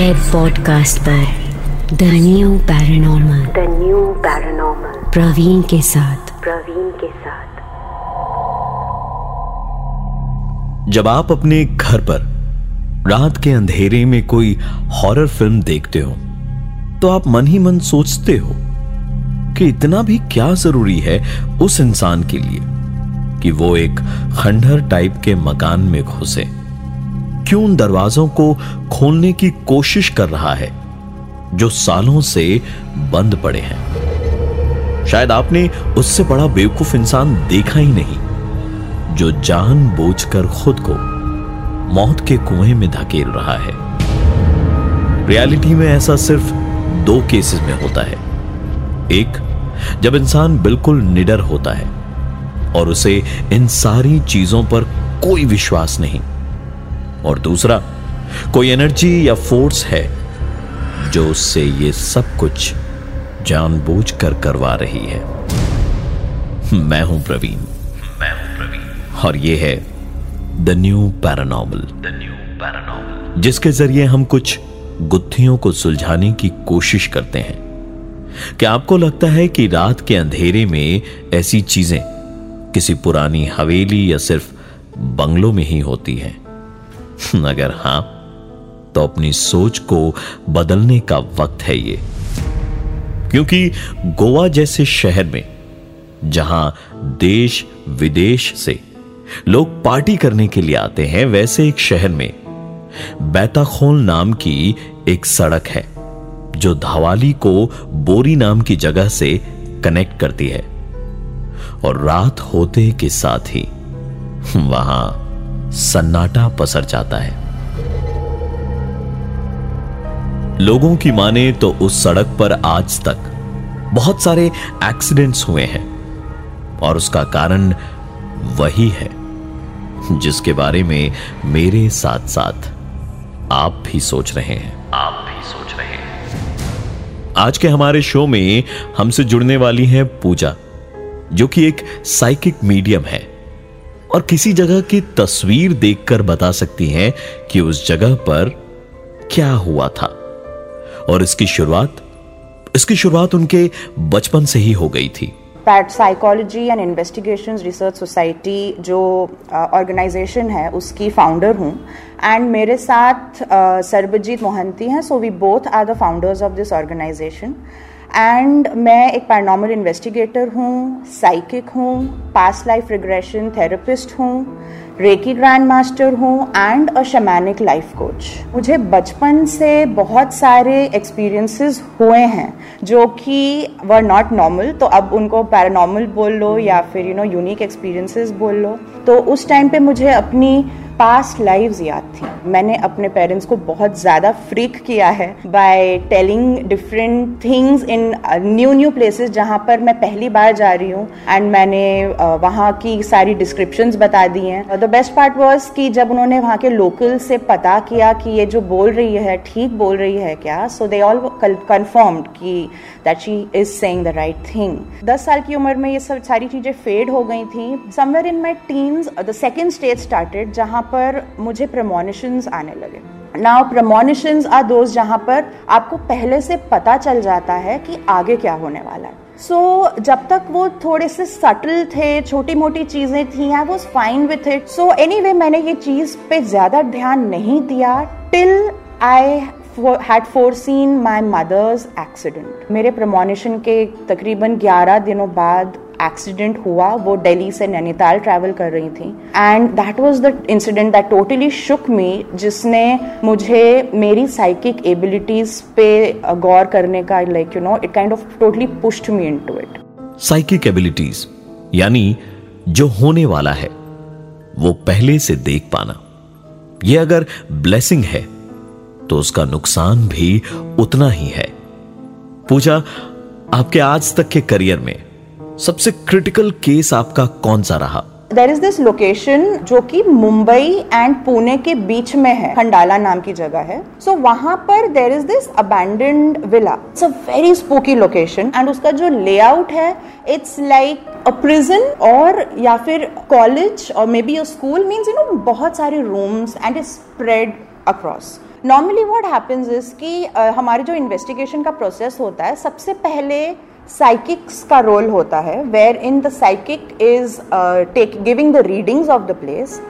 Red podcast पर the new paranormal the new paranormal Praveen के साथ। प्रवीण के साथ। जब आप अपने घर पर रात के अंधेरे में कोई हॉरर फ़िल्म देखते हो तो आप मन ही मन सोचते हो कि इतना भी क्या ज़रूरी है उस इंसान के लिए कि वो एक खंडहर टाइप के मकान में घुसे। क्यों उन दरवाजों को खोलने की कोशिश कर रहा है, जो सालों से बंद पड़े हैं? शायद आपने उससे बड़ा बेवकूफ़ इंसान देखा ही नहीं, जो जान बूझकर खुद को मौत के कुएँ में धकेल रहा है। रियलिटी में ऐसा सिर्फ़ दो केसेस में होता है। एक, जब इंसान बिल्कुल निडर होता है और उसे इन सारी चीज़ों पर कोई विश्वास नहीं। और दूसरा, कोई एनर्जी या फोर्स है जो उससे ये सब कुछ जानबूझकर करवा रही है। मैं हूँ प्रवीण। मैं हूँ प्रवीण। और ये है the new paranormal the new paranormal जिसके ज़रिए हम कुछ गुत्थियों को सुलझाने की कोशिश करते हैं। क्या आपको लगता है कि रात के अंधेरे में ऐसी चीज़ें किसी पुरानी हवेली या सिर्फ़ बंगलों में ही होती हैं? अगर हाँ तो अपनी सोच को बदलने का वक्त है ये। क्योंकि गोवा जैसे शहर में, जहाँ देश विदेश से लोग पार्टी करने के लिए आते हैं, वैसे एक शहर में बैताखोल नाम की एक सड़क है, जो धवाली को बोरी नाम की जगह से कनेक्ट करती है। और रात होते के साथ ही, वहाँ सन्नाटा पसर जाता है। लोगों की माने तो उस सड़क पर आज तक बहुत सारे एक्सीडेंट्स हुए हैं और उसका कारण वही है जिसके बारे में मेरे साथ साथ आप भी सोच रहे हैं। आप भी सोच रहे हैं। आज के हमारे शो में हमसे जुड़ने वाली है पूजा जो कि एक साइकिक मीडियम है। और किसी जगह की तस्वीर देखकर बता सकती हैं कि उस जगह पर क्या हुआ था। और इसकी शुरुआत इसकी शुरुआत उनके बचपन से ही हो गई थी। Pat psychology and investigation research society जो ऑर्गेनाइजेशन uh, है उसकी फाउंडर हूँ। एंड मेरे साथ uh, सरबजीत मोहंती हैं so we both are the founders of this organisation and मैं एक पैरानॉर्मल इन्वेस्टिगेटर हूँ साइकिक हूँ पास्ट लाइफ रिग्रेशन थेरेपिस्ट हूँ रेकी ग्रैंड मास्टर हूँ and a shamanic life coach मुझे बचपन से बहुत सारे एक्सपीरियंसेस हुए हैं, जो कि वर नॉट नॉर्मल तो अब उनको पैरानॉर्मल बोल लो या फिर यू नो यूनिक एक्सपीरियंसेस बोल लो। तो उस टाइम पे मुझे अपनी पास्ट लाइव्स याद थी। मैंने अपने पेरेंट्स को बहुत ज़्यादा फ्रीक किया है by telling different things in new new places जहाँ पर मैं पहली बार जा रही हूँ एंड मैंने uh, वहाँ की सारी डिस्क्रिप्शन बता दी हैं। द बेस्ट पार्ट वॉज़ कि जब उन्होंने वहाँ के लोकल से पता किया कि ये जो बोल रही है ठीक बोल रही है क्या सो दे ऑल कन्फर्म्ड कि that she is saying the right thing दस साल की उम्र में ये सब सारी चीज़ें फेड हो गई थी। Somewhere in my teens the second stage started जहाँ पर मुझे प्रमोनिशंस आने लगे। नाउ प्रमोनिशंस आर दोस्त जहाँ पर आपको पहले से पता चल जाता है कि आगे क्या होने वाला है। सो so, जब तक वो थोड़े से सटल थे छोटी मोटी चीज़ें थी I was fine with it so anyway मैंने ये चीज़ पे ज़्यादा ध्यान नहीं दिया till I had foreseen my mother's accident मेरे प्रमोनिशन के तकरीबन 11 दिनों बाद एक्सीडेंट हुआ, वो दिल्ली से नैनीताल ट्रैवल कर रही थी। And that was the incident that totally shook me जिसने मुझे मेरी साइकिक एबिलिटीज पे गौर करने का like you know it kind of totally pushed me into it psychic abilities यानी जो होने वाला है, वो पहले से देख पाना। ये अगर ब्लेसिंग है तो उसका नुकसान भी उतना ही है। पूजा, आपके आज तक के करियर में सबसे क्रिटिकल केस आपका कौन सा रहा? देर इज़ दिस लोकेशन जो कि मुंबई एंड पुणे के बीच में है खंडाला नाम की जगह है। सो so, वहाँ पर there is this abandoned villa it's a very spooky location and उसका जो लेआउट है इट्स लाइक अ प्रिजन और या फिर कॉलेज और maybe a school means you know बहुत सारे rooms and it spread across normally what happens is कि हमारे जो इन्वेस्टिगेशन का प्रोसेस होता है सबसे पहले साइकिक्स का रोल होता है wherein the psychic is take giving the readings of the place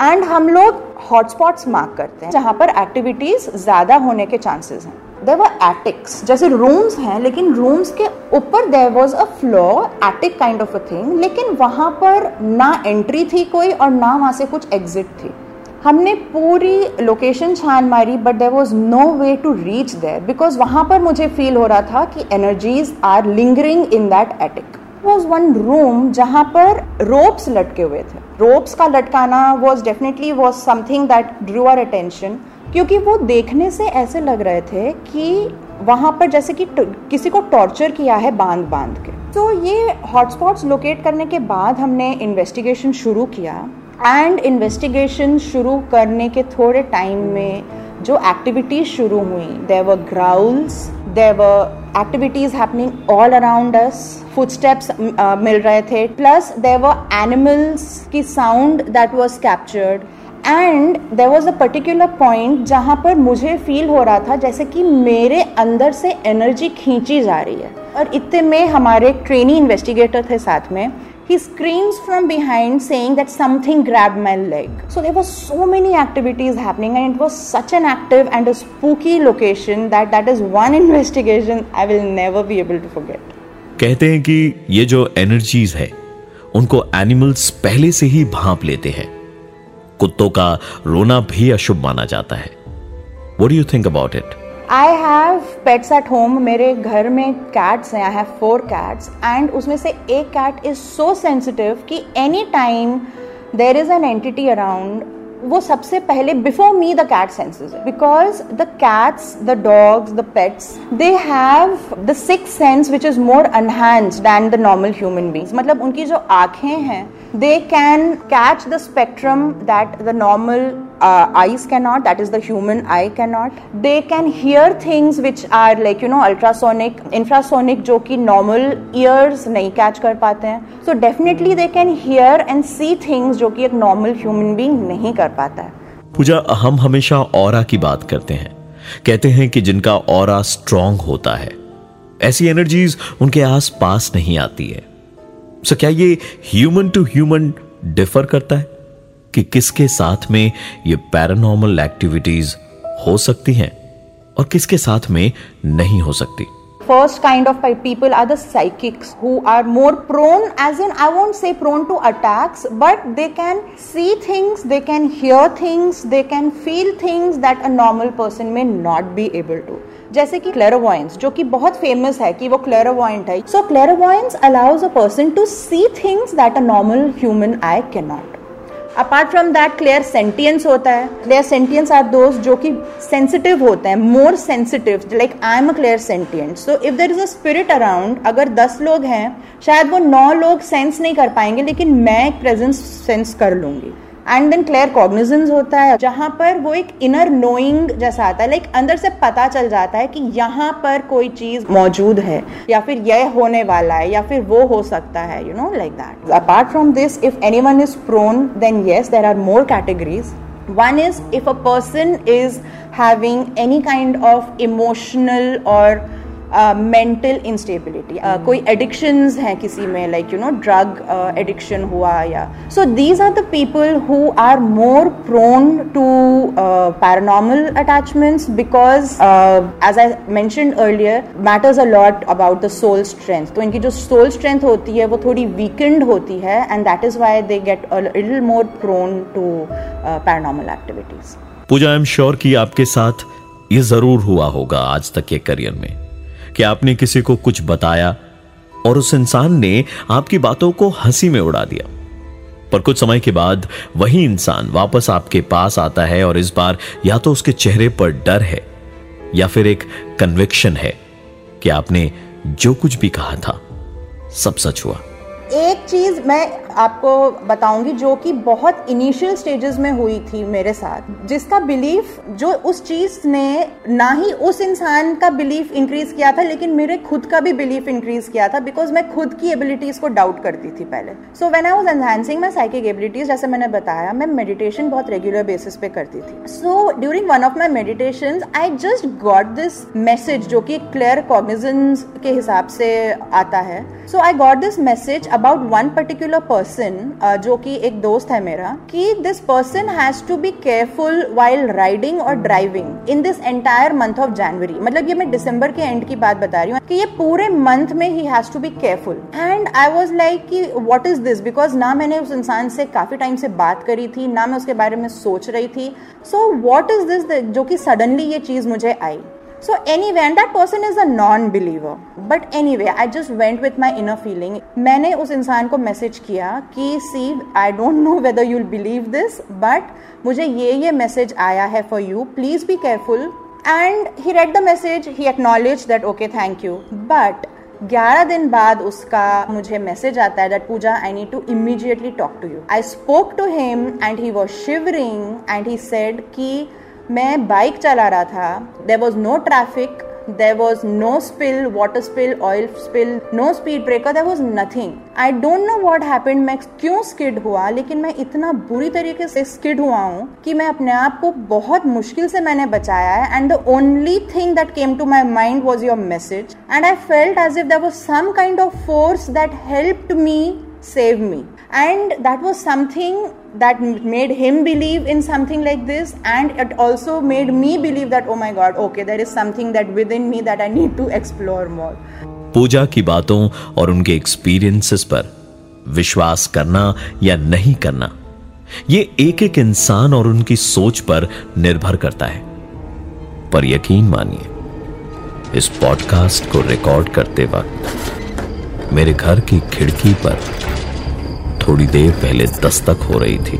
and हम लोग हॉटस्पॉट्स मार्क करते हैं, जहाँ पर एक्टिविटीज़ ज़्यादा होने के चांसेस हैं। देर वर एटिक्स जैसे रूम्स हैं, लेकिन रूम्स के ऊपर there was a floor attic kind of a thing लेकिन वहाँ पर ना एंट्री थी कोई और ना वहाँ से कुछ एग्जिट थी। हमने पूरी लोकेशन छान मारी but there was no way to reach there because वहाँ पर मुझे फील हो रहा था कि energies are lingering in that attic was one room जहाँ पर रोप्स लटके हुए थे. रोप्स का लटकाना was definitely was something that drew our attention क्योंकि वो देखने से ऐसे लग रहे थे कि वहाँ पर जैसे कि किसी को टॉर्चर किया है बाँध बाँध के. तो ये हॉटस्पॉट्स लोकेट करने के बाद हमने इन्वेस्टिगेशन शुरू किया। एंड इन्वेस्टिगेशन शुरू करने के थोड़े टाइम में जो एक्टिविटीज़ शुरू हुई there were growls there were activities happening all around us foot steps मिल रहे थे प्लस देर वर एनिमल्स की sound that was captured and there was a particular point जहाँ पर मुझे फील हो रहा था जैसे कि मेरे अंदर से एनर्जी खींची जा रही है। और इतने में हमारे ट्रेनी इन्वेस्टिगेटर थे साथ में he screams from behind saying that something grabbed my leg so there were so many activities happening and it was such an active and a spooky location that that is one investigation i will never be able to forget कहते हैं कि ये जो energies है उनको animals पहले से ही भांप लेते हैं कुत्तों का रोना भी अशुभ माना जाता है do you think about it? I have pets at home मेरे घर में कैट्स हैं. I have four cats and उसमें से एक कैट इज़ सो सेंसिटिव कि any time there is an entity around वो सबसे पहले before me the cat senses because the cats the dogs the pets they have the six sense which is more enhanced than the normal human beings मतलब उनकी जो आँखें हैं they can catch the spectrum that the normal uh, eyes cannot that is the human eye cannot they can hear things which are like you know ultrasonic infrasonic जो कि normal ears नहीं catch कर पाते हैं so definitely they can hear and see things जो कि एक normal human being नहीं कर पाता है पूजा हम हमेशा और की बात करते हैं कहते हैं कि जिनका और स्ट्रांग होता है ऐसी एनर्जीज उनके आस पास नहीं आती है सो क्या ये ह्यूमन टू ह्यूमन डिफर करता है कि किसके साथ में ये पैरानॉर्मल एक्टिविटीज़ हो सकती हैं और किसके साथ में नहीं हो सकती first kind of people are the psychics who are more prone as in i won't say prone to attacks but they can see things they can hear things they can feel things that a normal person may not be able to जैसे कि क्लेरोवॉइंस जो कि बहुत famous है कि वो clairvoyant है so clairvoyance allows a person to see things that a normal human eye can not apart from that clear sentience होता है। क्लियर सेंटियंस आर दोस्त जो कि सेंसिटिव होते हैं more sensitive like I am a clear sentient so if there is a spirit around अगर दस लोग हैं, शायद वो नौ लोग सेंस नहीं कर पाएँगे, लेकिन मैं एक प्रेजेंस सेंस कर लूँगी। एंड देन क्लियर कॉग्निजेंस होता है, जहाँ पर वो एक इनर नोइंग जैसा आता है लाइक अंदर से पता चल जाता है कि यहाँ पर कोई चीज़ मौजूद है, या फिर यह होने वाला है, या फिर वो हो सकता है you know like that apart from this if anyone is prone then yes there are more categories one is if a person is having any kind of emotional or mental uh, instability uh, कोई addictions हैं किसी में like you know drug addiction हुआ या so these are the people who are more prone to paranormal attachments because as I mentioned earlier matters a lot about the soul strength तो इनकी जो soul strength होती है वो थोड़ी weakened होती है and that is why they get little more prone to paranormal activities Pooja I am sure कि आपके साथ ये ज़रूर हुआ होगा आज तक के करियर में। कि आपने किसी को कुछ बताया और उस इंसान ने आपकी बातों को हँसी में उड़ा दिया। पर कुछ समय के बाद वही इंसान वापस आपके पास आता है और इस बार या तो उसके चेहरे पर डर है या फिर एक कन्विक्शन है कि आपने जो कुछ भी कहा था, सब सच हुआ। एक चीज़ मैं आपको बताऊँगी जो कि बहुत इनिशियल स्टेजेस में हुई थी मेरे साथ, जिसका बिलीफ जो उस चीज़ ने ना ही उस इंसान का बिलीफ इंक्रीज किया था, लेकिन मेरे खुद का भी बिलीफ इंक्रीज किया था बिकॉज़ मैं खुद की एबिलिटीज को डाउट करती थी पहले। So when I was enhancing my psychic abilities जैसे मैंने बताया, मैं मेडिटेशन बहुत रेगुलर बेसिस पे करती थी। So during one of my meditation I just got this message जो कि क्लियर कॉग्निजेंस के हिसाब से आता है। So I got this message about one particular person जो कि एक दोस्त है मेरा, कि this person has to be careful while riding और driving in this entire month of January मतलब ये मैं दिसंबर के एंड की बात बता रही हूँ, कि ये पूरे मंथ में ही has to be careful and I was like कि वॉट इज़ दिस बिकॉज़ ना मैंने उस इंसान से काफ़ी टाइम से बात करी थी, ना मैं उसके बारे में सोच रही थी. सो वॉट इज़ दिस जो कि सडनली ये चीज़ मुझे आई? So anyway, and that person is a non-believer. But anyway, I just went with my inner feeling. मैंने उस इंसान को मैसेज किया कि see I don't know whether you'll believe this but मुझे ये ये मैसेज आया है for you please be careful and he read the message he acknowledge that okay thank you but ग्यारह दिन बाद उसका मुझे मैसेज आता है that Pooja I need to immediately talk to you I spoke to him and he was shivering and he said कि मैं bike चला रहा था। There was no traffic there was no spill water spill oil spill no speed breaker there was nothing I don't know what happened मैं क्यों skid हुआ, लेकिन मैं इतना बुरी तरीके से स्किड हुआ हूँ कि मैं अपने आप को बहुत मुश्किल से मैंने बचाया है and the only thing that came to my mind was your message and I felt as if there was some kind of force that helped me save me. And that was something that made him believe in something like this and it also made me believe that oh my god okay there is something that within me that i need to explore more Pooja की बातों और उनके experiences पर विश्वास करना या नहीं करना ये एक एक इंसान और उनकी सोच पर निर्भर करता है पर यकीन मानिए इस पॉडकास्ट को रिकॉर्ड करते वक्त मेरे घर की खिड़की पर थोड़ी देर पहले दस्तक हो रही थी।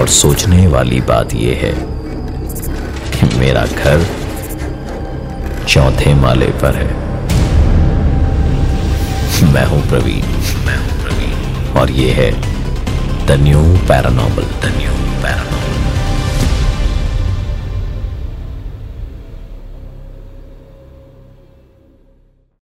और सोचने वाली बात यह है कि मेरा घर चौथे माले पर है। मैं हूँ प्रवीण। मैं हूँ प्रवीण और यह है the new paranormal the new paranormal